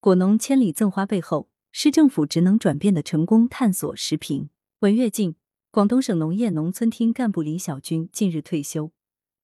果农千里赠花背后，市政府职能转变的成功探索。时评：文跃进，广东省农业农村厅干部李小军近日退休。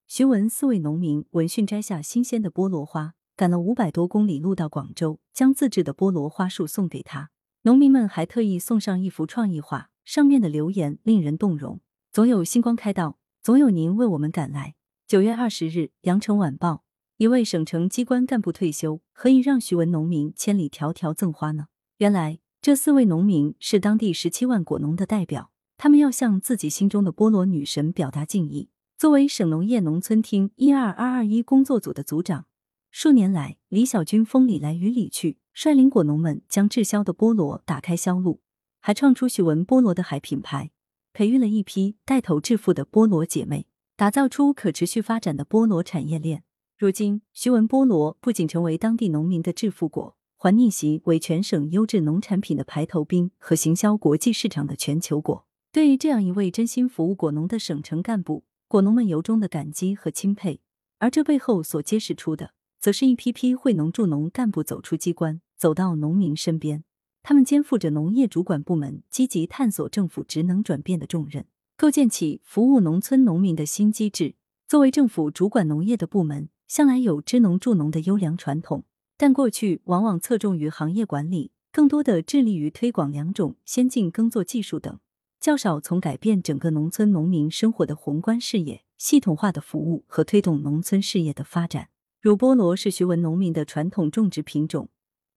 徐闻四位农民闻讯摘下新鲜的菠萝花，赶了五百多公里路到广州，将自制的菠萝花束送给他。农民们还特意送上一幅创意画，上面的留言令人动容：“总有星光开道，总有您为我们赶来。”九月二十日，《羊城晚报》。一位省城机关干部退休，何以让徐闻农民千里迢迢赠花呢？原来，这四位农民是当地十七万果农的代表，他们要向自己心中的菠萝女神表达敬意。作为省农业农村厅一二二二一工作组的组长，数年来，李小军风里来雨里去，率领果农们将滞销的菠萝打开销路，还创出徐闻菠萝的海品牌，培育了一批带头致富的菠萝姐妹，打造出可持续发展的菠萝产业链。如今，徐闻菠萝不仅成为当地农民的致富果，还逆袭为全省优质农产品的排头兵和行销国际市场的全球果。对于这样一位真心服务果农的省城干部，果农们由衷的感激和钦佩。而这背后所揭示出的，则是一批批惠农助农干部走出机关，走到农民身边。他们肩负着农业主管部门积极探索政府职能转变的重任，构建起服务农村农民的新机制。作为政府主管农业的部门。向来有支农助农的优良传统，但过去往往侧重于行业管理，更多的致力于推广良种、先进耕作技术等，较少从改变整个农村农民生活的宏观视野、系统化的服务和推动农村事业的发展。如菠萝是徐闻农民的传统种植品种，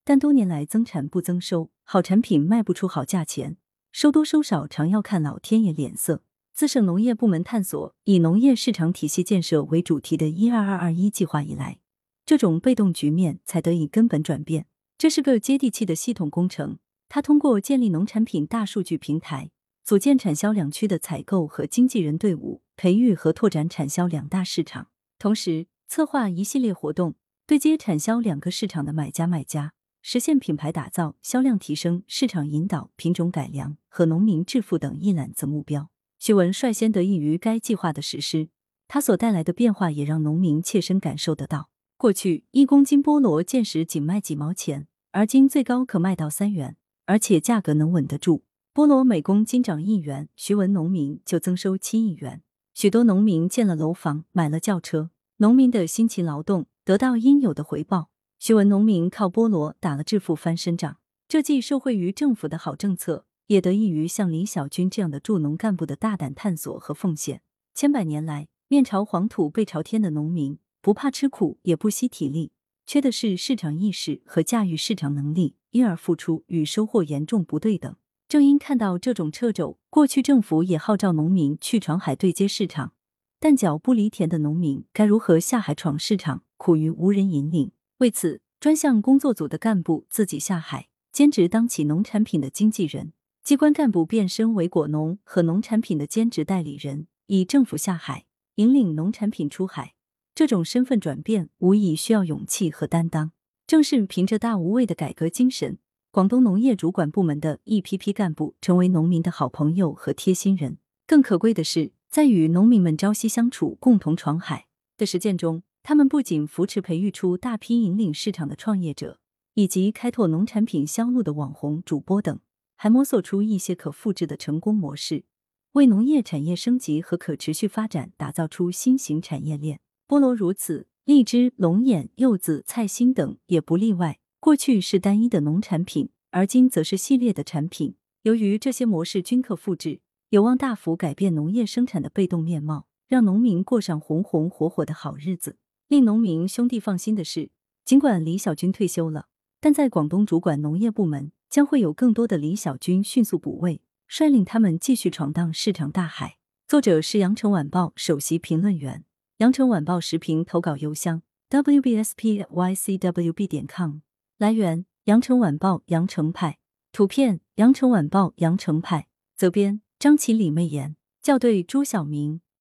但多年来增产不增收，好产品卖不出好价钱，收多收少常要看老天爷脸色。自省农业部门探索以农业市场体系建设为主题的“一二二二一”计划以来，这种被动局面才得以根本转变。这是个接地气的系统工程。它通过建立农产品大数据平台，组建产销两区的采购和经纪人队伍，培育和拓展产销两大市场，同时策划一系列活动，对接产销两个市场的买家卖家，实现品牌打造、销量提升、市场引导、品种改良和农民致富等一揽子目标。徐文率先得益于该计划的实施，他所带来的变化也让农民切身感受得到。过去一公斤菠萝见时仅卖几毛钱，而今最高可卖到三元，而且价格能稳得住。菠萝每公斤涨一元，徐文农民就增收七亿元。许多农民建了楼房，买了轿车，农民的辛勤劳动得到应有的回报。徐文农民靠菠萝打了致富翻身仗，这既受惠于政府的好政策。也得益于像李小军这样的助农干部的大胆探索和奉献。千百年来，面朝黄土背朝天的农民，不怕吃苦，也不惜体力，缺的是市场意识和驾驭市场能力，因而付出与收获严重不对等。正因看到这种掣肘，过去政府也号召农民去闯海对接市场，但脚不离田的农民该如何下海闯市场，苦于无人引领。为此，专项工作组的干部自己下海，兼职当起农产品的经纪人。机关干部变身为果农和农产品的兼职代理人，以政府下海引领农产品出海，这种身份转变无疑需要勇气和担当。正是凭着大无畏的改革精神，广东农业主管部门的一批批干部成为农民的好朋友和贴心人。更可贵的是，在与农民们朝夕相处、共同闯海的实践中，他们不仅扶持培育出大批引领市场的创业者，以及开拓农产品销路的网红主播等。还摸索出一些可复制的成功模式，为农业产业升级和可持续发展打造出新型产业链。菠萝如此，荔枝、龙眼、柚子、菜心等也不例外。过去是单一的农产品，而今则是系列的产品。由于这些模式均可复制，有望大幅改变农业生产的被动面貌，让农民过上红红火火的好日子。令农民兄弟放心的是，尽管李小军退休了，但在广东主管农业部门。将会有更多的李小军迅速补位，率领他们继续闯荡市场大海。作者是羊城晚报首席评论员，羊城晚报时评投稿邮箱 wbspycwb 点 com。来源：羊城晚报羊城派，图片：羊城晚报羊城派，责编：张起李媚妍，校对：朱晓明。